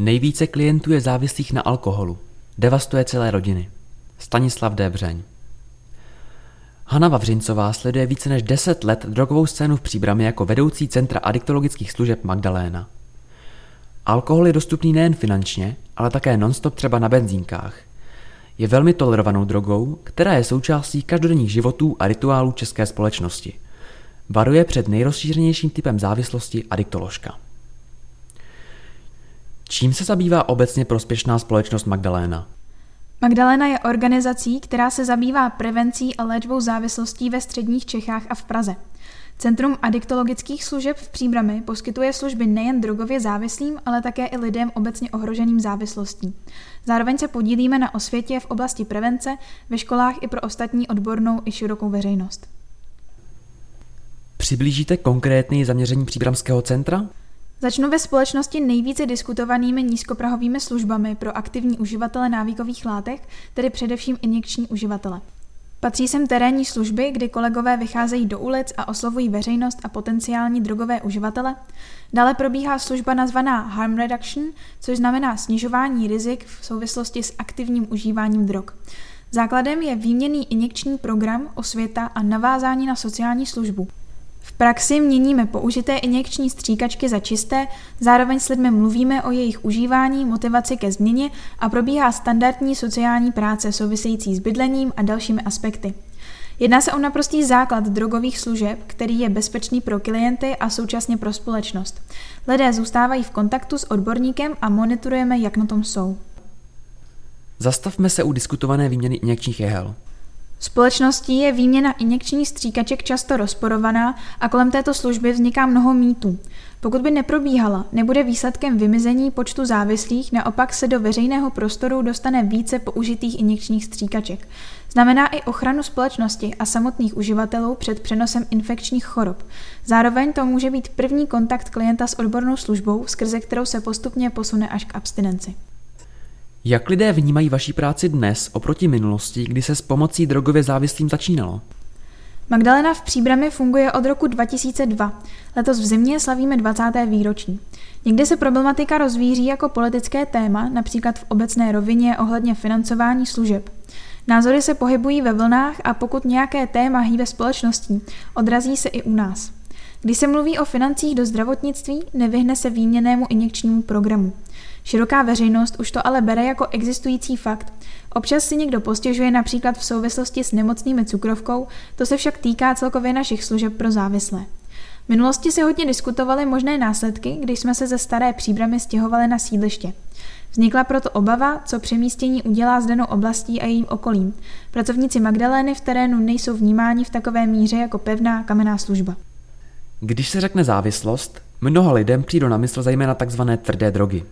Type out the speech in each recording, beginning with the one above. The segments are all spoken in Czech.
Nejvíce klientů je závislých na alkoholu. Devastuje celé rodiny. Stanislav Débřeň. Hanna Vavřincová sleduje více než 10 let drogovou scénu v Příbrami jako vedoucí Centra adiktologických služeb Magdaléna. Alkohol je dostupný nejen finančně, ale také nonstop třeba na benzínkách. Je velmi tolerovanou drogou, která je součástí každodenních životů a rituálů české společnosti. Varuje před nejrozšířenějším typem závislosti adiktoložka. Čím se zabývá obecně prospěšná společnost Magdaléna? Magdalena je organizací, která se zabývá prevencí a léčbou závislostí ve středních Čechách a v Praze. Centrum adiktologických služeb v Příbrami poskytuje služby nejen drogově závislým, ale také i lidem obecně ohroženým závislostí. Zároveň se podílíme na osvětě v oblasti prevence ve školách i pro ostatní odbornou i širokou veřejnost. Přiblížíte konkrétní zaměření Příbramského centra? Začnu ve společnosti nejvíce diskutovanými nízkoprahovými službami pro aktivní uživatele návykových látek, tedy především injekční uživatele. Patří sem terénní služby, kdy kolegové vycházejí do ulic a oslovují veřejnost a potenciální drogové uživatele. Dále probíhá služba nazvaná Harm Reduction, což znamená snižování rizik v souvislosti s aktivním užíváním drog. Základem je výměný injekční program, osvěta a navázání na sociální službu. V praxi měníme použité injekční stříkačky za čisté, zároveň s lidmi mluvíme o jejich užívání, motivaci ke změně a probíhá standardní sociální práce související s bydlením a dalšími aspekty. Jedná se o naprostý základ drogových služeb, který je bezpečný pro klienty a současně pro společnost. Lidé zůstávají v kontaktu s odborníkem a monitorujeme, jak na tom jsou. Zastavme se u diskutované výměny injekčních jehel. Společností je výměna injekčních stříkaček často rozporovaná a kolem této služby vzniká mnoho mýtů. Pokud by neprobíhala, nebude výsledkem vymizení počtu závislých, naopak se do veřejného prostoru dostane více použitých injekčních stříkaček. Znamená i ochranu společnosti a samotných uživatelů před přenosem infekčních chorob. Zároveň to může být první kontakt klienta s odbornou službou, skrze kterou se postupně posune až k abstinenci. Jak lidé vnímají vaší práci dnes oproti minulosti, kdy se s pomocí drogově závislým začínalo? Magdalena v Příbrami funguje od roku 2002. Letos v zimě slavíme 20. výročí. Někdy se problematika rozvíří jako politické téma, například v obecné rovině ohledně financování služeb. Názory se pohybují ve vlnách a pokud nějaké téma hýbe společností, odrazí se i u nás. Když se mluví o financích do zdravotnictví, nevyhne se výměnému injekčnímu programu. Široká veřejnost už to ale bere jako existující fakt. Občas si někdo postěžuje například v souvislosti s nemocnými cukrovkou, to se však týká celkově našich služeb pro závislé. V minulosti se hodně diskutovaly možné následky, když jsme se ze staré příbramy stěhovali na sídliště. Vznikla proto obava, co přemístění udělá s danou oblastí a jejím okolím. Pracovníci Magdalény v terénu nejsou vnímáni v takové míře jako pevná kamenná služba. Když se řekne závislost, mnoha lidem přijdou na mysl zejména tzv. tvrdé drogy.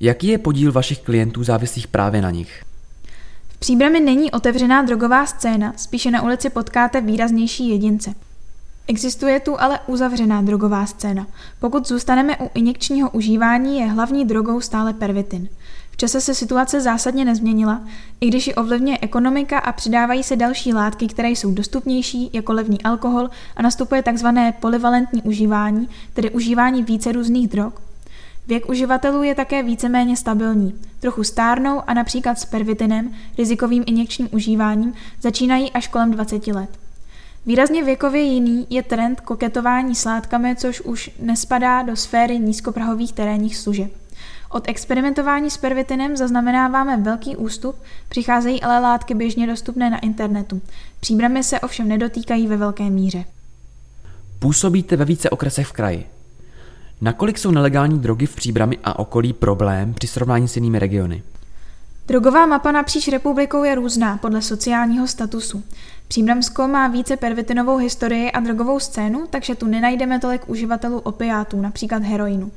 Jaký je podíl vašich klientů závislých právě na nich? V Příbrami není otevřená drogová scéna, spíše na ulici potkáte výraznější jedince. Existuje tu ale uzavřená drogová scéna. Pokud zůstaneme u injekčního užívání, je hlavní drogou stále pervitin. Čase se situace zásadně nezměnila, i když ji ovlivňuje ekonomika a přidávají se další látky, které jsou dostupnější, jako levný alkohol a nastupuje tzv. polyvalentní užívání, tedy užívání více různých drog, Věk uživatelů je také víceméně stabilní. Trochu stárnou a například s pervitinem, rizikovým injekčním užíváním, začínají až kolem 20 let. Výrazně věkově jiný je trend koketování s látkami, což už nespadá do sféry nízkoprahových terénních služeb. Od experimentování s pervitinem zaznamenáváme velký ústup, přicházejí ale látky běžně dostupné na internetu. Příbramy se ovšem nedotýkají ve velké míře. Působíte ve více okresech v kraji. Nakolik jsou nelegální drogy v Příbrami a okolí problém při srovnání s jinými regiony? Drogová mapa napříč republikou je různá podle sociálního statusu. Příbramsko má více pervitinovou historii a drogovou scénu, takže tu nenajdeme tolik uživatelů opiátů, například heroinu.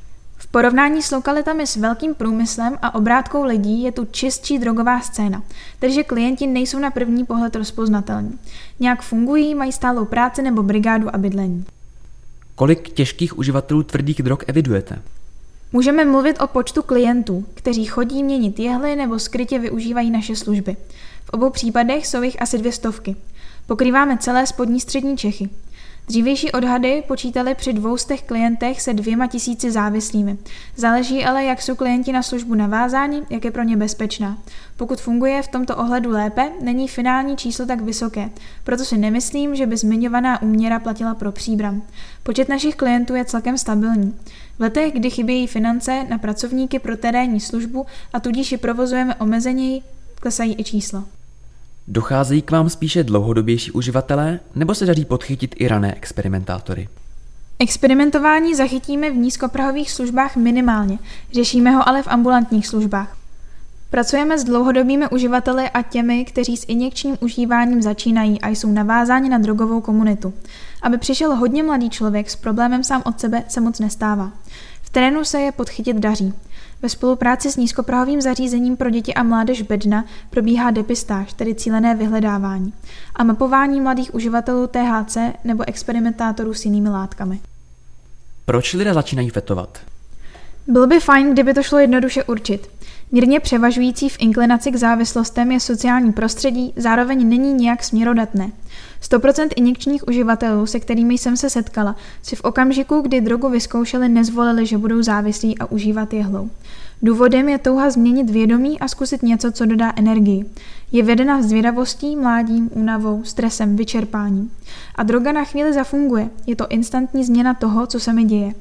V porovnání s lokalitami s velkým průmyslem a obrátkou lidí je tu čistší drogová scéna, takže klienti nejsou na první pohled rozpoznatelní. Nějak fungují, mají stálou práci nebo brigádu a bydlení. Kolik těžkých uživatelů tvrdých drog evidujete? Můžeme mluvit o počtu klientů, kteří chodí měnit jehly nebo skrytě využívají naše služby. V obou případech jsou jich asi dvě stovky. Pokrýváme celé spodní střední Čechy. Dřívější odhady počítaly při dvoustech klientech se dvěma tisíci závislými. Záleží ale, jak jsou klienti na službu navázáni, jak je pro ně bezpečná. Pokud funguje v tomto ohledu lépe, není finální číslo tak vysoké, proto si nemyslím, že by zmiňovaná úměra platila pro příbram. Počet našich klientů je celkem stabilní. V letech, kdy chybějí finance na pracovníky pro terénní službu a tudíž ji provozujeme omezeněji, klesají i čísla. Docházejí k vám spíše dlouhodobější uživatelé, nebo se daří podchytit i rané experimentátory? Experimentování zachytíme v nízkoprahových službách minimálně, řešíme ho ale v ambulantních službách. Pracujeme s dlouhodobými uživateli a těmi, kteří s injekčním užíváním začínají a jsou navázáni na drogovou komunitu. Aby přišel hodně mladý člověk s problémem sám od sebe se moc nestává. V terénu se je podchytit daří. Ve spolupráci s nízkoprahovým zařízením pro děti a mládež Bedna probíhá depistáž, tedy cílené vyhledávání, a mapování mladých uživatelů THC nebo experimentátorů s jinými látkami. Proč lidé začínají fetovat? Bylo by fajn, kdyby to šlo jednoduše určit. Mírně převažující v inklinaci k závislostem je sociální prostředí, zároveň není nijak směrodatné. 100% injekčních uživatelů, se kterými jsem se setkala, si v okamžiku, kdy drogu vyzkoušeli, nezvolili, že budou závislí a užívat jehlou. Důvodem je touha změnit vědomí a zkusit něco, co dodá energii. Je vedena zvědavostí, mládím, únavou, stresem, vyčerpáním. A droga na chvíli zafunguje. Je to instantní změna toho, co se mi děje.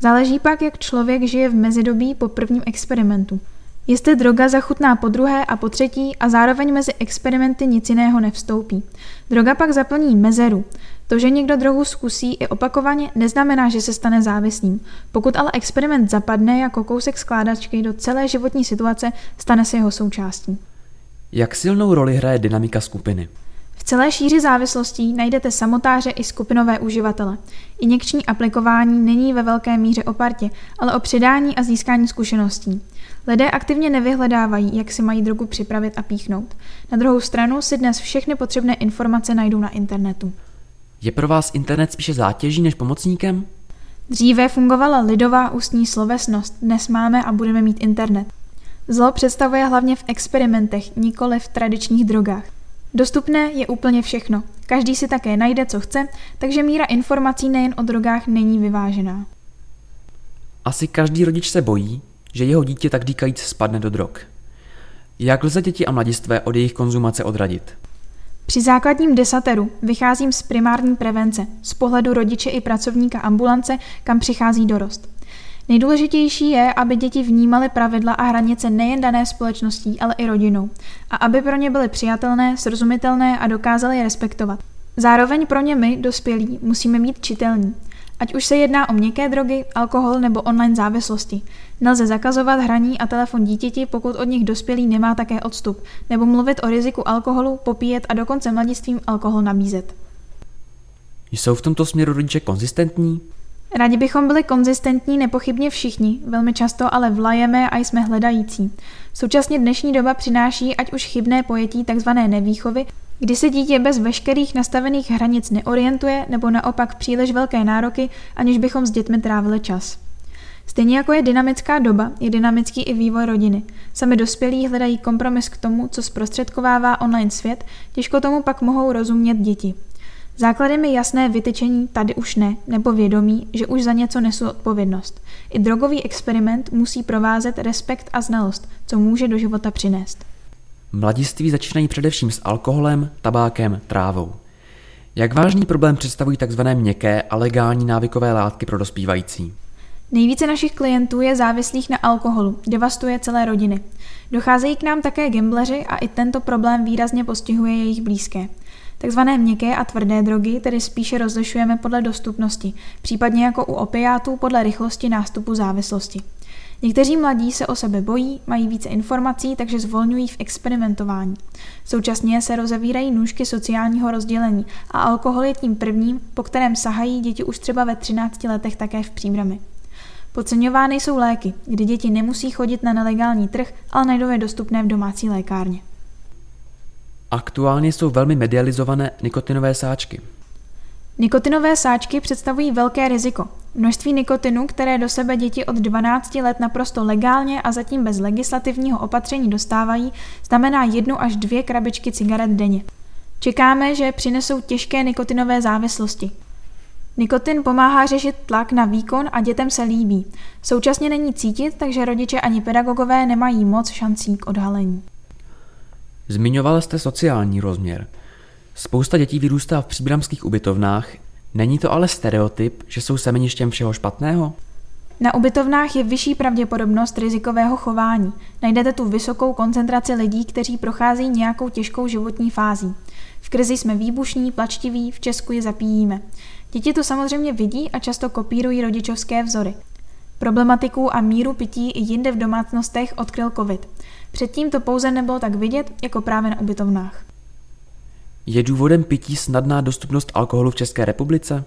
Záleží pak, jak člověk žije v mezidobí po prvním experimentu. Jestli droga zachutná po druhé a po třetí a zároveň mezi experimenty nic jiného nevstoupí. Droga pak zaplní mezeru. To, že někdo drogu zkusí i opakovaně, neznamená, že se stane závislým. Pokud ale experiment zapadne jako kousek skládačky do celé životní situace, stane se jeho součástí. Jak silnou roli hraje dynamika skupiny? V celé šíři závislostí najdete samotáře i skupinové uživatele. Injekční aplikování není ve velké míře o partě, ale o předání a získání zkušeností. Lidé aktivně nevyhledávají, jak si mají drogu připravit a píchnout. Na druhou stranu si dnes všechny potřebné informace najdou na internetu. Je pro vás internet spíše zátěží než pomocníkem? Dříve fungovala lidová ústní slovesnost, dnes máme a budeme mít internet. Zlo představuje hlavně v experimentech, nikoli v tradičních drogách. Dostupné je úplně všechno. Každý si také najde, co chce, takže míra informací nejen o drogách není vyvážená. Asi každý rodič se bojí, že jeho dítě tak říkajíc spadne do drog. Jak lze děti a mladistvé od jejich konzumace odradit? Při základním desateru vycházím z primární prevence, z pohledu rodiče i pracovníka ambulance, kam přichází dorost. Nejdůležitější je, aby děti vnímaly pravidla a hranice nejen dané společností, ale i rodinou. A aby pro ně byly přijatelné, srozumitelné a dokázali je respektovat. Zároveň pro ně my, dospělí, musíme mít čitelní. Ať už se jedná o měkké drogy, alkohol nebo online závislosti. Nelze zakazovat hraní a telefon dítěti, pokud od nich dospělý nemá také odstup, nebo mluvit o riziku alkoholu, popíjet a dokonce mladistvím alkohol nabízet. Jsou v tomto směru rodiče konzistentní? Rádi bychom byli konzistentní nepochybně všichni, velmi často ale vlajeme a jsme hledající. Současně dnešní doba přináší ať už chybné pojetí tzv. nevýchovy, kdy se dítě bez veškerých nastavených hranic neorientuje nebo naopak příliš velké nároky, aniž bychom s dětmi trávili čas. Stejně jako je dynamická doba, je dynamický i vývoj rodiny. Sami dospělí hledají kompromis k tomu, co zprostředkovává online svět, těžko tomu pak mohou rozumět děti. Základem je jasné vytyčení tady už ne, nebo vědomí, že už za něco nesu odpovědnost. I drogový experiment musí provázet respekt a znalost, co může do života přinést. Mladiství začínají především s alkoholem, tabákem, trávou. Jak vážný problém představují tzv. měkké a legální návykové látky pro dospívající? Nejvíce našich klientů je závislých na alkoholu, devastuje celé rodiny. Docházejí k nám také gambleři a i tento problém výrazně postihuje jejich blízké. Takzvané měkké a tvrdé drogy tedy spíše rozlišujeme podle dostupnosti, případně jako u opiátů podle rychlosti nástupu závislosti. Někteří mladí se o sebe bojí, mají více informací, takže zvolňují v experimentování. Současně se rozevírají nůžky sociálního rozdělení a alkohol je tím prvním, po kterém sahají děti už třeba ve 13 letech také v příbrami. Podceňovány jsou léky, kdy děti nemusí chodit na nelegální trh, ale najdou je dostupné v domácí lékárně. Aktuálně jsou velmi medializované nikotinové sáčky. Nikotinové sáčky představují velké riziko. Množství nikotinu, které do sebe děti od 12 let naprosto legálně a zatím bez legislativního opatření dostávají, znamená jednu až dvě krabičky cigaret denně. Čekáme, že přinesou těžké nikotinové závislosti. Nikotin pomáhá řešit tlak na výkon a dětem se líbí. Současně není cítit, takže rodiče ani pedagogové nemají moc šancí k odhalení. Zmiňoval jste sociální rozměr. Spousta dětí vyrůstá v příbramských ubytovnách, není to ale stereotyp, že jsou semeništěm všeho špatného? Na ubytovnách je vyšší pravděpodobnost rizikového chování. Najdete tu vysokou koncentraci lidí, kteří procházejí nějakou těžkou životní fází. V krizi jsme výbušní, plačtiví, v Česku je zapíjíme. Děti to samozřejmě vidí a často kopírují rodičovské vzory. Problematiku a míru pití i jinde v domácnostech odkryl COVID. Předtím to pouze nebylo tak vidět, jako právě na ubytovnách. Je důvodem pití snadná dostupnost alkoholu v České republice?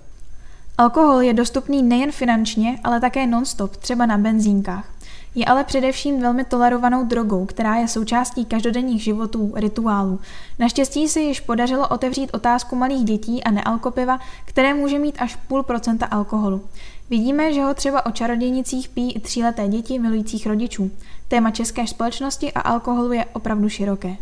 Alkohol je dostupný nejen finančně, ale také non-stop, třeba na benzínkách. Je ale především velmi tolerovanou drogou, která je součástí každodenních životů, rituálů. Naštěstí se již podařilo otevřít otázku malých dětí a nealkopiva, které může mít až půl procenta alkoholu. Vidíme, že ho třeba o čarodějnicích pijí i tříleté děti milujících rodičů. Téma české společnosti a alkoholu je opravdu široké.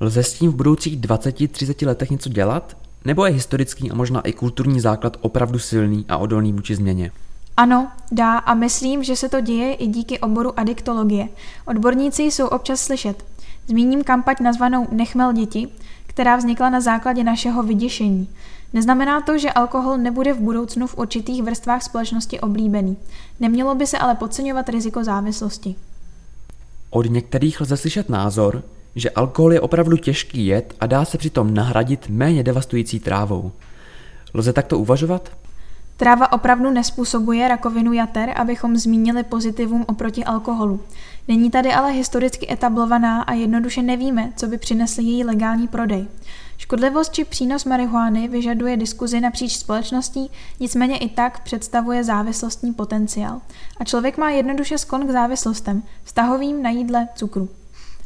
Lze s tím v budoucích 20-30 letech něco dělat? Nebo je historický a možná i kulturní základ opravdu silný a odolný vůči změně? Ano, dá a myslím, že se to děje i díky oboru adiktologie. Odborníci jsou občas slyšet. Zmíním kampaň nazvanou Nechmel děti, která vznikla na základě našeho vyděšení. Neznamená to, že alkohol nebude v budoucnu v určitých vrstvách společnosti oblíbený. Nemělo by se ale podceňovat riziko závislosti. Od některých lze slyšet názor, že alkohol je opravdu těžký jed a dá se přitom nahradit méně devastující trávou. Lze takto uvažovat? Tráva opravdu nespůsobuje rakovinu jater, abychom zmínili pozitivum oproti alkoholu. Není tady ale historicky etablovaná a jednoduše nevíme, co by přinesl její legální prodej. Škodlivost či přínos marihuany vyžaduje diskuzi napříč společností, nicméně i tak představuje závislostní potenciál. A člověk má jednoduše sklon k závislostem, vztahovým na jídle, cukru.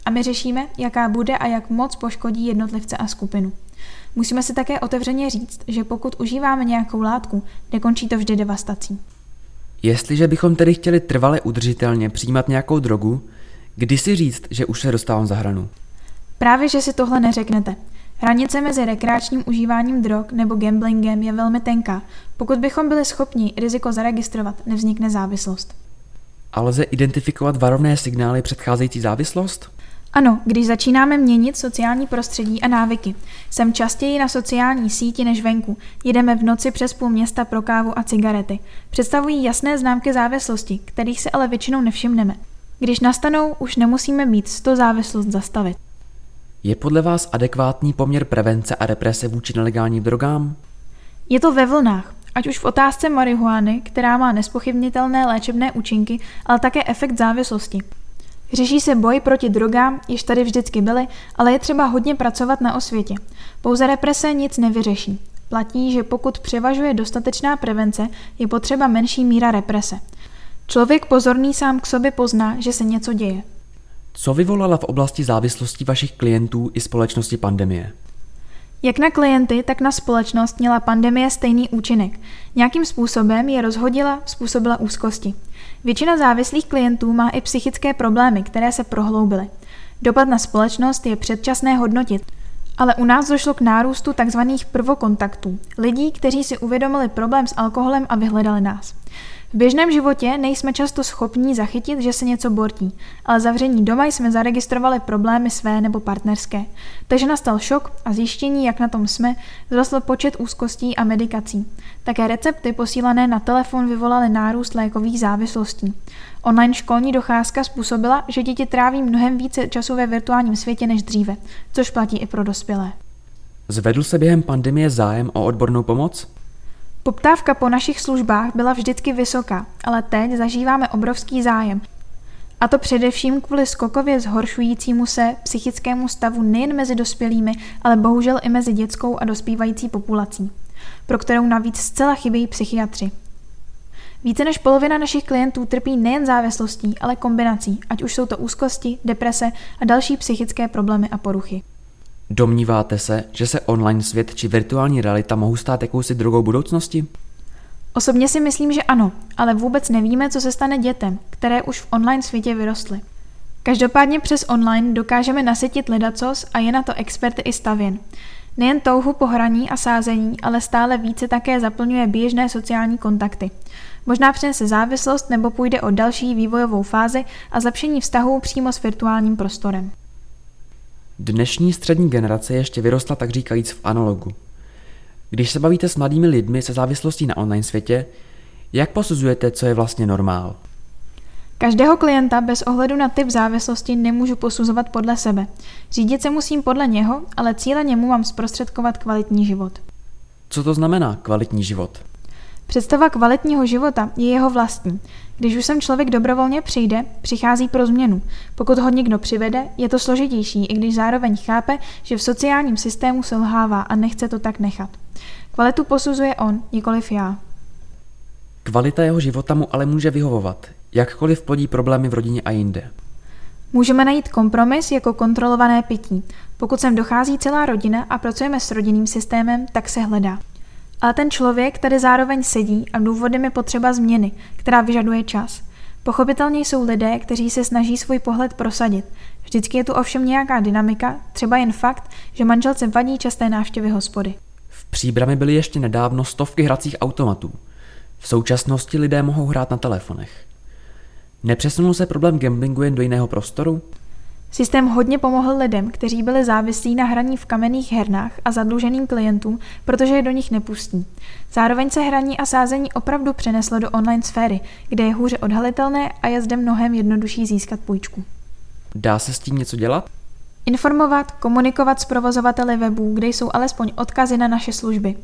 A my řešíme, jaká bude a jak moc poškodí jednotlivce a skupinu. Musíme si také otevřeně říct, že pokud užíváme nějakou látku, nekončí to vždy devastací. Jestliže bychom tedy chtěli trvale udržitelně přijímat nějakou drogu, kdy si říct, že už se dostávám za hranu? Právě, že si tohle neřeknete. Hranice mezi rekreačním užíváním drog nebo gamblingem je velmi tenká. Pokud bychom byli schopni riziko zaregistrovat, nevznikne závislost. A lze identifikovat varovné signály předcházející závislost? Ano, když začínáme měnit sociální prostředí a návyky. Jsem častěji na sociální síti než venku. Jedeme v noci přes půl města pro kávu a cigarety. Představují jasné známky závislosti, kterých se ale většinou nevšimneme. Když nastanou, už nemusíme mít to závislost zastavit. Je podle vás adekvátní poměr prevence a represe vůči nelegálním drogám? Je to ve vlnách, ať už v otázce marihuany, která má nespochybnitelné léčebné účinky, ale také efekt závislosti. Řeší se boj proti drogám, již tady vždycky byly, ale je třeba hodně pracovat na osvětě. Pouze represe nic nevyřeší. Platí, že pokud převažuje dostatečná prevence, je potřeba menší míra represe. Člověk pozorný sám k sobě pozná, že se něco děje. Co vyvolala v oblasti závislostí vašich klientů i společnosti pandemie? Jak na klienty, tak na společnost měla pandemie stejný účinek. Nějakým způsobem je rozhodila, způsobila úzkosti. Většina závislých klientů má i psychické problémy, které se prohloubily. Dopad na společnost je předčasné hodnotit, ale u nás došlo k nárůstu tzv. prvokontaktů, lidí, kteří si uvědomili problém s alkoholem a vyhledali nás. V běžném životě nejsme často schopní zachytit, že se něco bortí, ale zavření doma jsme zaregistrovali problémy své nebo partnerské. Takže nastal šok a zjištění, jak na tom jsme, vzrostl počet úzkostí a medikací. Také recepty posílané na telefon vyvolaly nárůst lékových závislostí. Online školní docházka způsobila, že děti tráví mnohem více času ve virtuálním světě než dříve, což platí i pro dospělé. Zvedl se během pandemie zájem o odbornou pomoc? Poptávka po našich službách byla vždycky vysoká, ale teď zažíváme obrovský zájem. A to především kvůli skokově zhoršujícímu se psychickému stavu nejen mezi dospělými, ale bohužel i mezi dětskou a dospívající populací, pro kterou navíc zcela chybějí psychiatři. Více než polovina našich klientů trpí nejen závislostí, ale kombinací, ať už jsou to úzkosti, deprese a další psychické problémy a poruchy. Domníváte se, že se online svět či virtuální realita mohou stát jakousi drogou budoucnosti? Osobně si myslím, že ano, ale vůbec nevíme, co se stane dětem, které už v online světě vyrostly. Každopádně přes online dokážeme nasytit ledacos a je na to experty i stavěn. Nejen touhu po hraní a sázení, ale stále více také zaplňuje běžné sociální kontakty. Možná přinese závislost nebo půjde o další vývojovou fázi a zlepšení vztahů přímo s virtuálním prostorem. Dnešní střední generace ještě vyrostla tak říkajíc v analogu. Když se bavíte s mladými lidmi se závislostí na online světě, jak posuzujete, co je vlastně normál? Každého klienta bez ohledu na typ závislosti nemůžu posuzovat podle sebe. Řídit se musím podle něho, ale cíle němu mám zprostředkovat kvalitní život. Co to znamená kvalitní život? Představa kvalitního života je jeho vlastní. Když už sem člověk dobrovolně přijde, přichází pro změnu. Pokud ho někdo přivede, je to složitější, i když zároveň chápe, že v sociálním systému selhává a nechce to tak nechat. Kvalitu posuzuje on, nikoliv já. Kvalita jeho života mu ale může vyhovovat, jakkoliv plodí problémy v rodině a jinde. Můžeme najít kompromis jako kontrolované pití. Pokud sem dochází celá rodina a pracujeme s rodinným systémem, tak se hledá. Ale ten člověk tady zároveň sedí a důvodem je potřeba změny, která vyžaduje čas. Pochopitelně jsou lidé, kteří se snaží svůj pohled prosadit. Vždycky je tu ovšem nějaká dynamika, třeba jen fakt, že manželce vadí časté návštěvy hospody. V příbrami byly ještě nedávno stovky hracích automatů. V současnosti lidé mohou hrát na telefonech. Nepřesunul se problém gamblingu jen do jiného prostoru? Systém hodně pomohl lidem, kteří byli závislí na hraní v kamenných hernách a zadluženým klientům, protože je do nich nepustí. Zároveň se hraní a sázení opravdu přeneslo do online sféry, kde je hůře odhalitelné a je zde mnohem jednodušší získat půjčku. Dá se s tím něco dělat? Informovat, komunikovat s provozovateli webů, kde jsou alespoň odkazy na naše služby.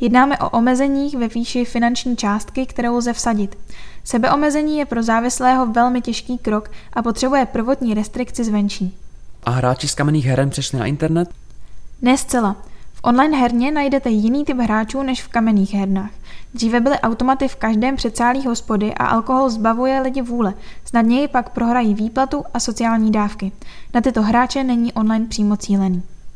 Jednáme o omezeních ve výši finanční částky, kterou lze vsadit. Sebeomezení je pro závislého velmi těžký krok a potřebuje prvotní restrikci zvenčí. A hráči z kamenných heren přešli na internet? Ne zcela. Online herně najdete jiný typ hráčů než v kamenných hernách. Dříve byly automaty v každém předsálí hospody a alkohol zbavuje lidi vůle. Snadněji pak prohrají výplatu a sociální dávky. Na tyto hráče není online přímo cílený.